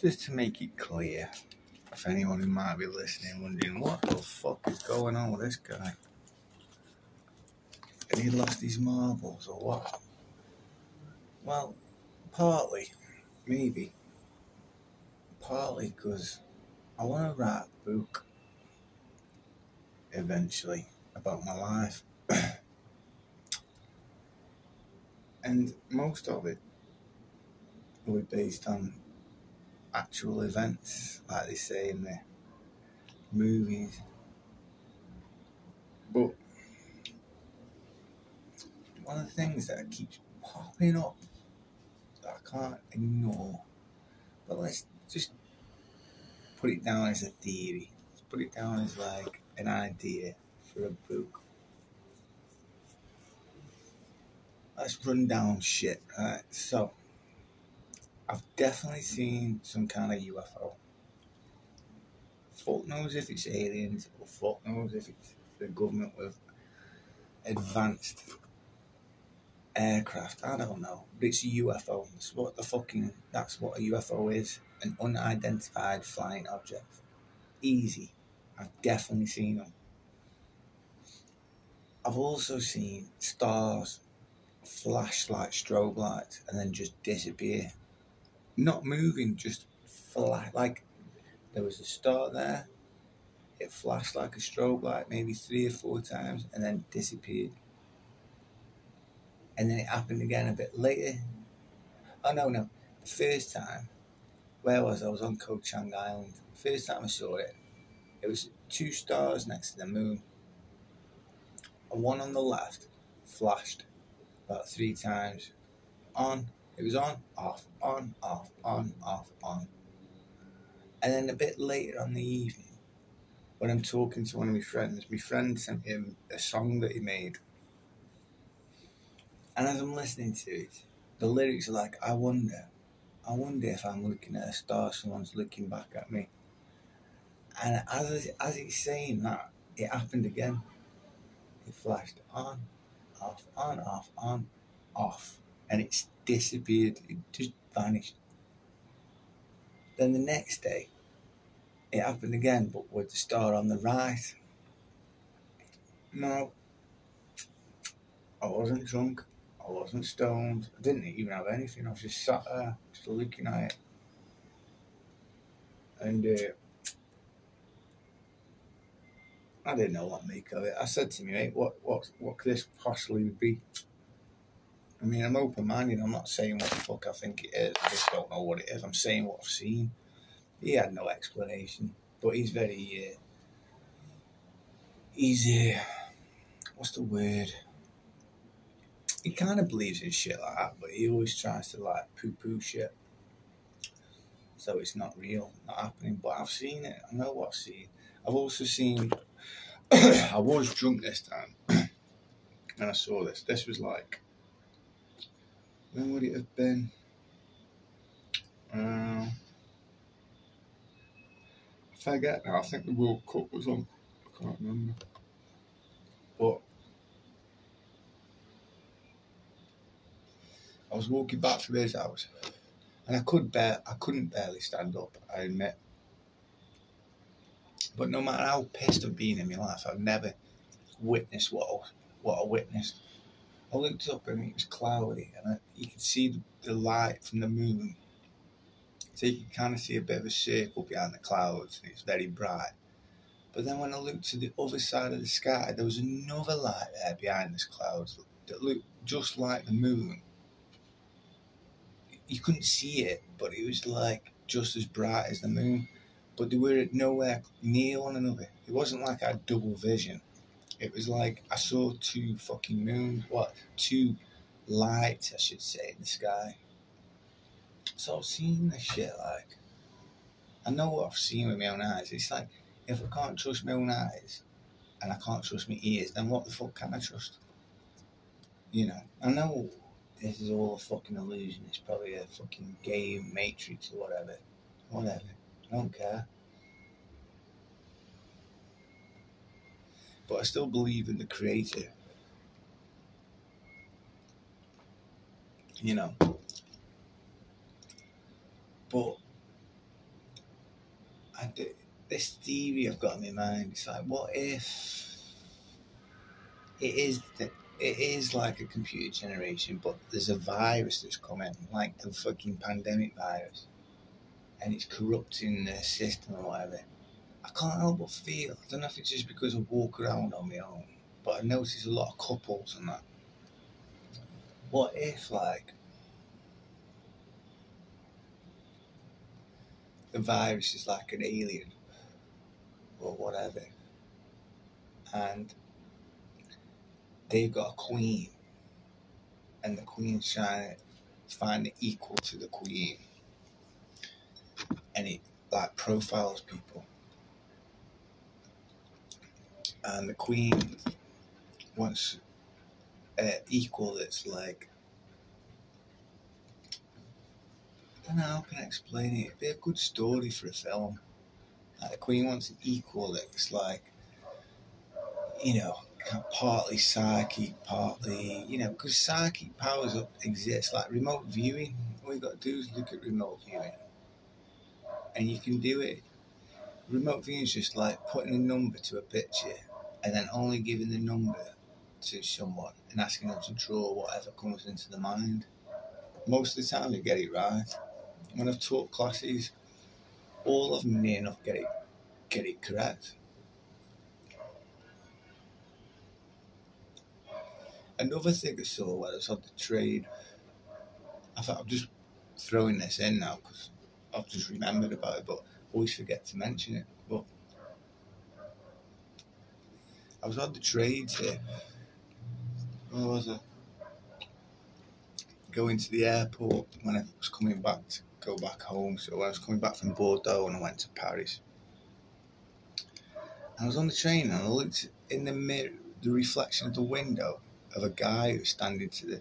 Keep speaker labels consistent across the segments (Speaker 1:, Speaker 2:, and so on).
Speaker 1: just to make it clear, if anyone who might be listening wondering what the fuck is going on with this guy, and he lost his marbles or what? Well, partly, maybe, partly because I want to write a book eventually about my life. and most of it will be based on actual events, like they say in the movies. But one of the things that keeps popping up that I can't ignore, but let's just put it down as a theory. Let's put it down as like an idea for a book. Let's run down shit, right? So, I've definitely seen some kind of UFO. Fuck knows if it's aliens or fuck knows if it's the government with advanced aircraft. I don't know. But it's a UFO. That's what the fucking that's what a UFO is. An unidentified flying object. Easy. I've definitely seen them. I've also seen stars flash like strobe lights and then just disappear. Not moving, just flash. Like there was a star there, it flashed like a strobe light maybe three or four times and then disappeared. And then it happened again a bit later. Oh no, no. The first time, where was I? I was on Ko Chang Island. First time I saw it, it was two stars next to the moon. And one on the left flashed about three times. On, it was on, off, on, off, on, off, on. And then a bit later on the evening, when I'm talking to one of my friends, my friend sent him a song that he made. And as I'm listening to it, the lyrics are like, I wonder, I wonder if I'm looking at a star, someone's looking back at me. And as, as he's saying that, it happened again. It flashed on, off, on, off, on, off. And it's disappeared. It just vanished. Then the next day, it happened again, but with the star on the right. No, I wasn't drunk. I wasn't stoned. I didn't even have anything. I was just sat there, just looking at it. And uh, I didn't know what to make of it. I said to me, mate, what, what, what could this possibly be? I mean, I'm open minded. I'm not saying what the fuck I think it is. I just don't know what it is. I'm saying what I've seen. He had no explanation, but he's very. Uh, he's. Uh, what's the word? He kind of believes in shit like that, but he always tries to like poo poo shit. So it's not real, not happening. But I've seen it. I know what I've seen. I've also seen. I was drunk this time, and I saw this. This was like when would it have been? Uh, I forget now. I think the World Cup was on. I can't remember. But I was walking back from his house, and I could bear. I couldn't barely stand up. I admit. But no matter how pissed I've been in my life, I've never witnessed what I, what I witnessed. I looked up and it was cloudy, and I, you could see the, the light from the moon. So you could kind of see a bit of a circle behind the clouds, and it's very bright. But then when I looked to the other side of the sky, there was another light there behind these clouds that looked just like the moon. You couldn't see it, but it was like just as bright as the moon. But they were nowhere near one another. It wasn't like I had double vision. It was like I saw two fucking moons, what, two lights, I should say, in the sky. So I've seen this shit, like, I know what I've seen with my own eyes. It's like, if I can't trust my own eyes and I can't trust my ears, then what the fuck can I trust? You know, I know this is all a fucking illusion. It's probably a fucking game, Matrix, or whatever. Whatever. I don't care. But I still believe in the creator. You know. But I this theory I've got in my mind. It's like, what if it is the, it is like a computer generation, but there's a virus that's coming, like the fucking pandemic virus, and it's corrupting the system or whatever. I can't help but feel. I don't know if it's just because I walk around on my own, but I notice a lot of couples and that. What if, like, the virus is like an alien or whatever, and they've got a queen, and the queen's trying to find it equal to the queen, and it like profiles people, and the queen wants an equal that's like. I don't know how can I explain it. It'd be a good story for a film. Like the Queen wants an equal that's like, you know, partly psychic, partly, you know, because psychic powers up exist, like remote viewing. All you got to do is look at remote viewing, and you can do it. Remote viewing is just like putting a number to a picture and then only giving the number to someone and asking them to draw whatever comes into the mind. Most of the time, you get it right. When I've taught classes, all of them near enough get it get it correct. Another thing I saw when I was on the train, I thought I'm just throwing this in now because I've just remembered about it, but always forget to mention it. But I was on the train to where was I? Going to the airport when I was coming back to go back home. So I was coming back from Bordeaux and I went to Paris. I was on the train and I looked in the mirror, the reflection of the window of a guy who was standing to the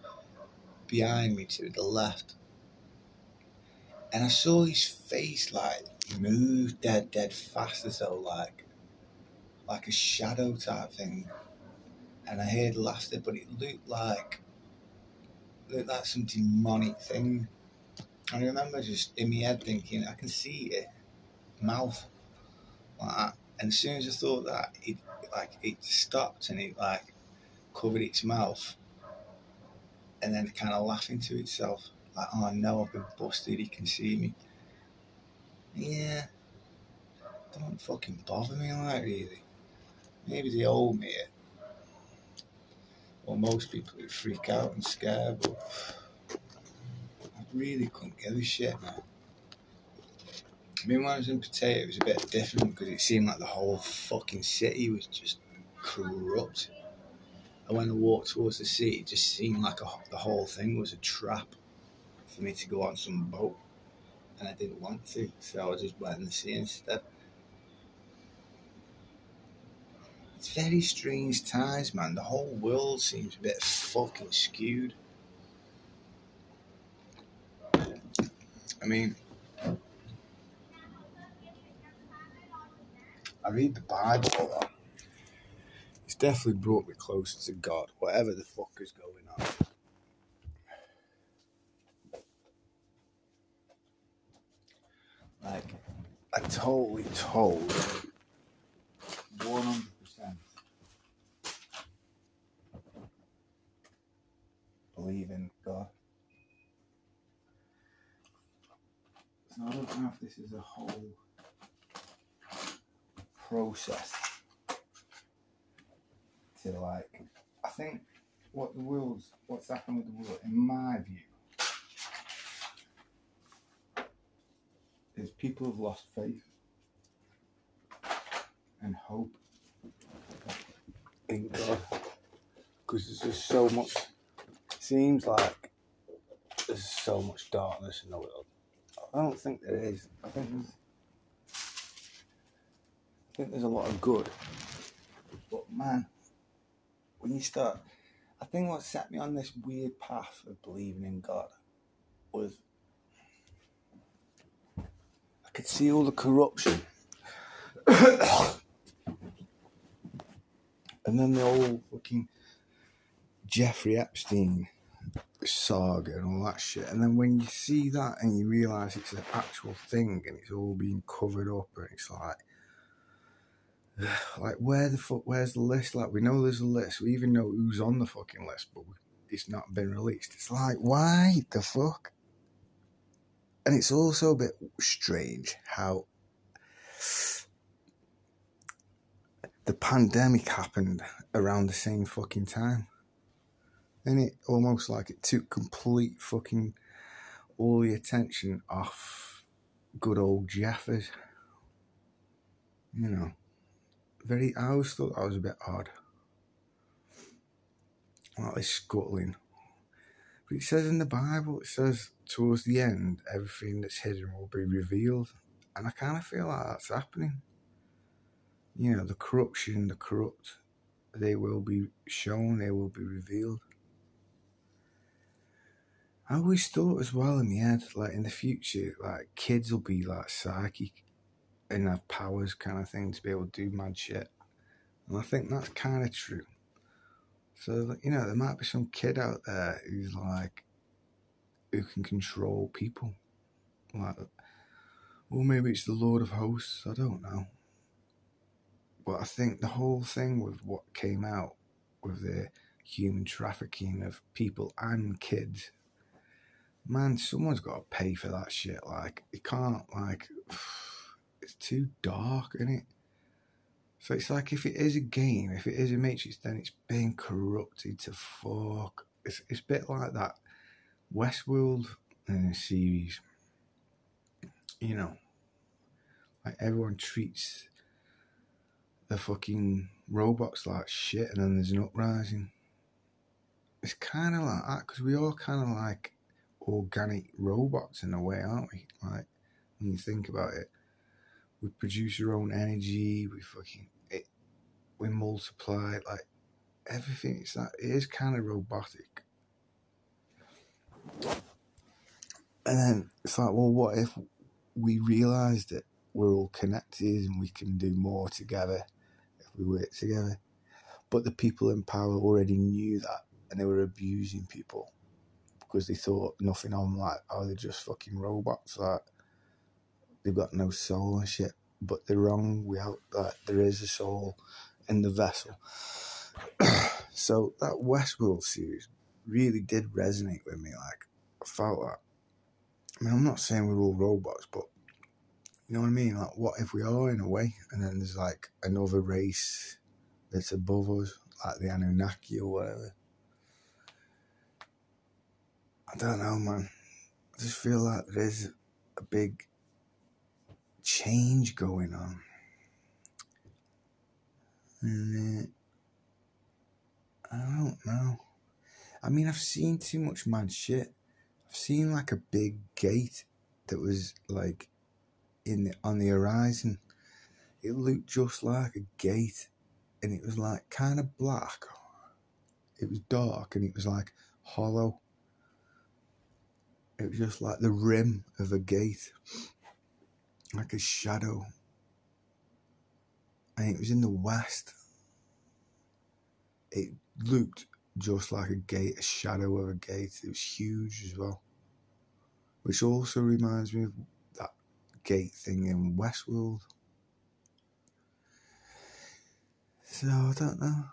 Speaker 1: behind me to the left. And I saw his face like move dead, dead fast as though like like a shadow type thing. And I heard laughter, but it looked like looked like some demonic thing. I remember just in my head thinking, I can see it, mouth like that. And as soon as I thought that, it like it stopped and it like covered its mouth and then kind of laughing to itself. Like, oh no, I've been busted, he can see me. Yeah, don't fucking bother me like really. Maybe the old me, or most people would freak out and scare, but I really couldn't give a shit, man. I mean, when I was in Pattaya, it was a bit different because it seemed like the whole fucking city was just corrupt. And when I walked towards the sea, it just seemed like a, the whole thing was a trap for me to go on some boat. And I didn't want to, so I was just went in the sea instead. It's very strange times, man. The whole world seems a bit fucking skewed. I mean, I read the Bible It's definitely brought me closer to God, whatever the fuck is going on. Like, I totally told 100% believe in God. So I don't know if this is a whole process to like, I think what the world's, what's happened with the world, in my view, is people have lost faith and hope in God because there's just so much. Seems like there's so much darkness in the world. I don't think there is. I think mm-hmm. there's. I think there's a lot of good, but man, when you start, I think what set me on this weird path of believing in God was I could see all the corruption. and then the old fucking Jeffrey Epstein saga and all that shit. And then when you see that and you realise it's an actual thing and it's all being covered up and it's like, like where the fuck, where's the list? Like we know there's a list, we even know who's on the fucking list, but it's not been released. It's like, why the fuck? And it's also a bit strange how the pandemic happened around the same fucking time. And it almost like it took complete fucking all the attention off good old Jeffers. You know, very, I always thought that was a bit odd. Like this scuttling. But it says in the Bible, it says towards the end, everything that's hidden will be revealed. And I kind of feel like that's happening. You know, the corruption, the corrupt, they will be shown, they will be revealed. I always thought as well in the head, like in the future, like kids will be like psychic and have powers kind of thing to be able to do mad shit. And I think that's kind of true. So, you know, there might be some kid out there who's like, who can control people. Like, or maybe it's the Lord of Hosts, I don't know. But I think the whole thing with what came out with the human trafficking of people and kids man, someone's got to pay for that shit. Like, it can't, like, it's too dark, isn't it? So it's like if it is a game, if it is a Matrix, then it's being corrupted to fuck. It's, it's a bit like that Westworld uh, series. You know, like everyone treats the fucking robots like shit, and then there's an uprising. It's kind of like that because we all kind of like organic robots in a way, aren't we? Like when you think about it, we produce our own energy. We fucking it, we multiply like everything. It's that it is kind of robotic. And then it's like, well, what if we realised that we're all connected and we can do more together if we work together? But the people in power already knew that and they were abusing people because they thought nothing of them, like, oh, they're just fucking robots, like, they've got no soul and shit. But they're wrong. We have, like, there is a soul in the vessel. so that Westworld series really did resonate with me. Like, I felt that. I mean, I'm not saying we're all robots, but you know what I mean? Like, what if we are in a way, and then there's like another race that's above us, like the Anunnaki or whatever? I don't know, man. I just feel like there's a big change going on. And uh, I don't know. I mean, I've seen too much mad shit. I've seen like a big gate that was like in the, on the horizon. It looked just like a gate, and it was like kind of black. It was dark, and it was like hollow it was just like the rim of a gate, like a shadow. And it was in the west. It looked just like a gate, a shadow of a gate. It was huge as well. Which also reminds me of that gate thing in Westworld. So I don't know.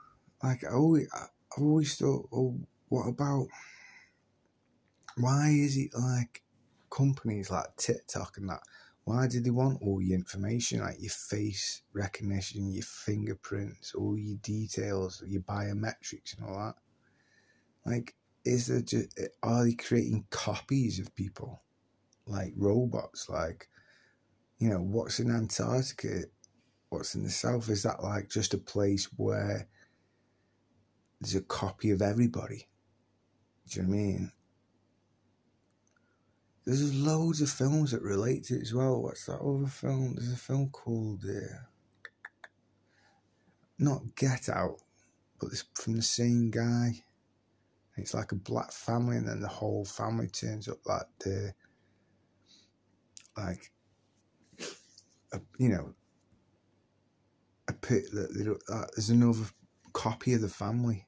Speaker 1: Like I always, I've always thought, oh, what about why is it like companies like TikTok and that? Why do they want all your information, like your face recognition, your fingerprints, all your details, your biometrics, and all that? Like, is there just, are they creating copies of people, like robots? Like, you know, what's in Antarctica? What's in the South? Is that like just a place where there's a copy of everybody? Do you know what I mean? There's loads of films that relate to it as well. What's that other film? There's a film called uh, not Get Out, but it's from the same guy. It's like a black family, and then the whole family turns up like the like a, you know a pit that uh, there's another copy of the family,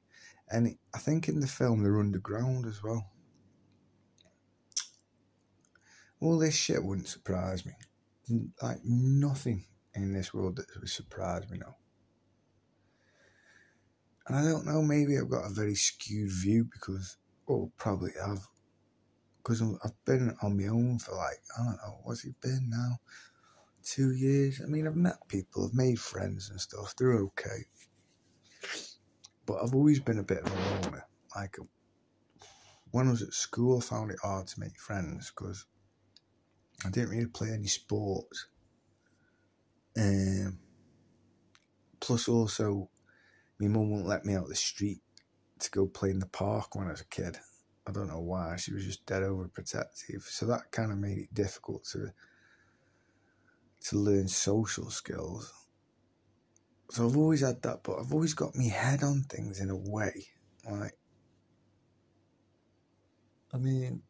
Speaker 1: and it, I think in the film they're underground as well. All this shit wouldn't surprise me. Like nothing in this world that would surprise me now. And I don't know, maybe I've got a very skewed view because, or probably have, because I've been on my own for like, I don't know, what's it been now? Two years? I mean, I've met people, I've made friends and stuff, they're okay. But I've always been a bit of a loner. Like, when I was at school, I found it hard to make friends because I didn't really play any sports. Um, plus, also, my mum wouldn't let me out the street to go play in the park when I was a kid. I don't know why. She was just dead overprotective. So that kind of made it difficult to to learn social skills. So I've always had that, but I've always got my head on things in a way. Like, I mean,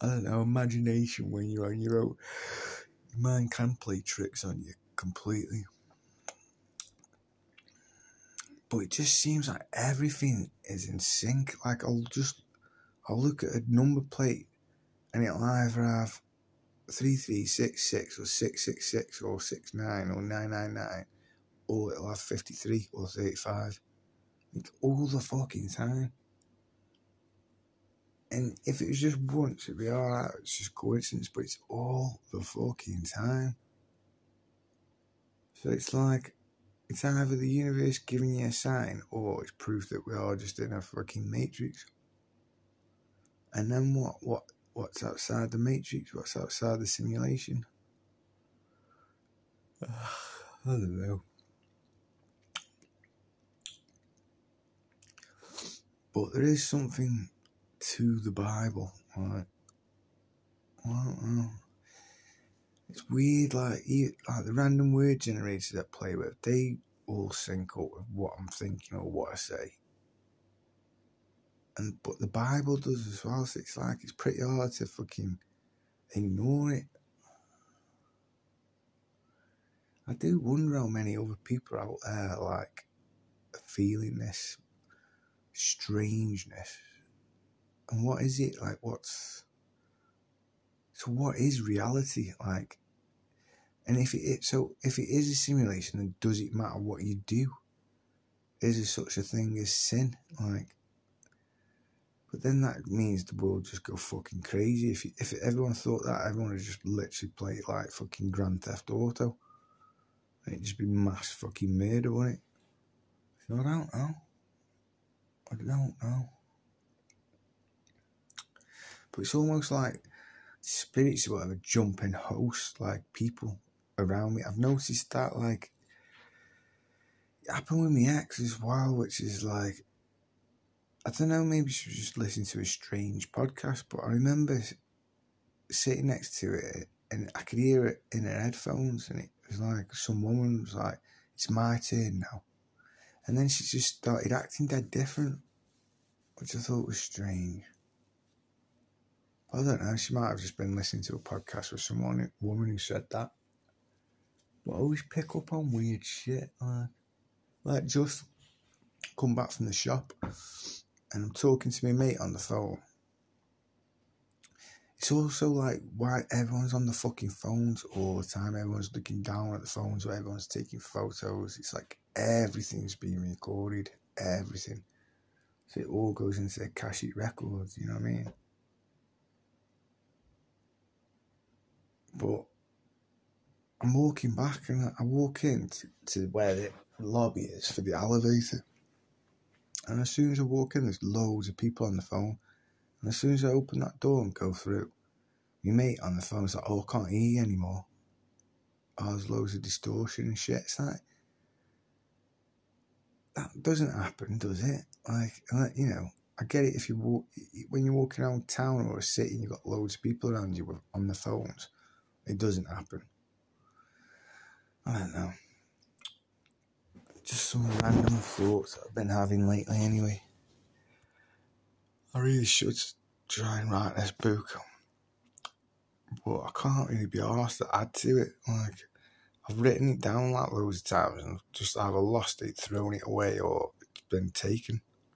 Speaker 1: I don't know, imagination when you're on your own. Your mind can play tricks on you completely. But it just seems like everything is in sync. Like I'll just I'll look at a number plate and it'll either have three three six six or six six six or six nine or nine nine nine or it'll have fifty three or thirty five. Like all the fucking time. And if it was just once, it'd be alright. It's just coincidence, but it's all the fucking time. So it's like it's either the universe giving you a sign or it's proof that we are just in a fucking matrix. And then what? What? What's outside the matrix? What's outside the simulation? I don't know. But there is something to the Bible, don't know. It's weird, like like the random word generators that play with, they all sync up with what I'm thinking or what I say. And but the Bible does as well, so it's like it's pretty hard to fucking ignore it. I do wonder how many other people out there like feeling this strangeness. And what is it? Like what's so what is reality like? And if it so if it is a simulation, then does it matter what you do? Is there such a thing as sin? Like, but then that means the world just go fucking crazy. If you, if everyone thought that, everyone would just literally play like fucking Grand Theft Auto. It'd just be mass fucking murder, wouldn't it? So I don't know. I don't know. It's almost like spirits or whatever jumping host like people around me. I've noticed that like it happened with my ex as well, which is like I don't know, maybe she was just listening to a strange podcast, but I remember sitting next to it and I could hear it in her headphones and it was like some woman was like, It's my turn now. And then she just started acting dead different, which I thought was strange. I don't know. She might have just been listening to a podcast with someone, woman who said that. But I always pick up on weird shit. Like, like just come back from the shop and I'm talking to my mate on the phone. It's also like why everyone's on the fucking phones all the time. Everyone's looking down at the phones or everyone's taking photos. It's like everything's being recorded. Everything. So it all goes into the Akashic records, you know what I mean? But I'm walking back and I walk in to, to where the lobby is for the elevator. And as soon as I walk in, there's loads of people on the phone. And as soon as I open that door and go through, my mate on the phone's like, oh, I can't hear you anymore. Oh, there's loads of distortion and shit. It's like, that doesn't happen, does it? Like, you know, I get it if you walk, when you're walking around town or a city and you've got loads of people around you on the phones, it doesn't happen. I don't know. Just some random thoughts that I've been having lately, anyway. I really should try and write this book, but I can't really be asked to add to it. Like, I've written it down like loads of times and just either lost it, thrown it away, or it's been taken.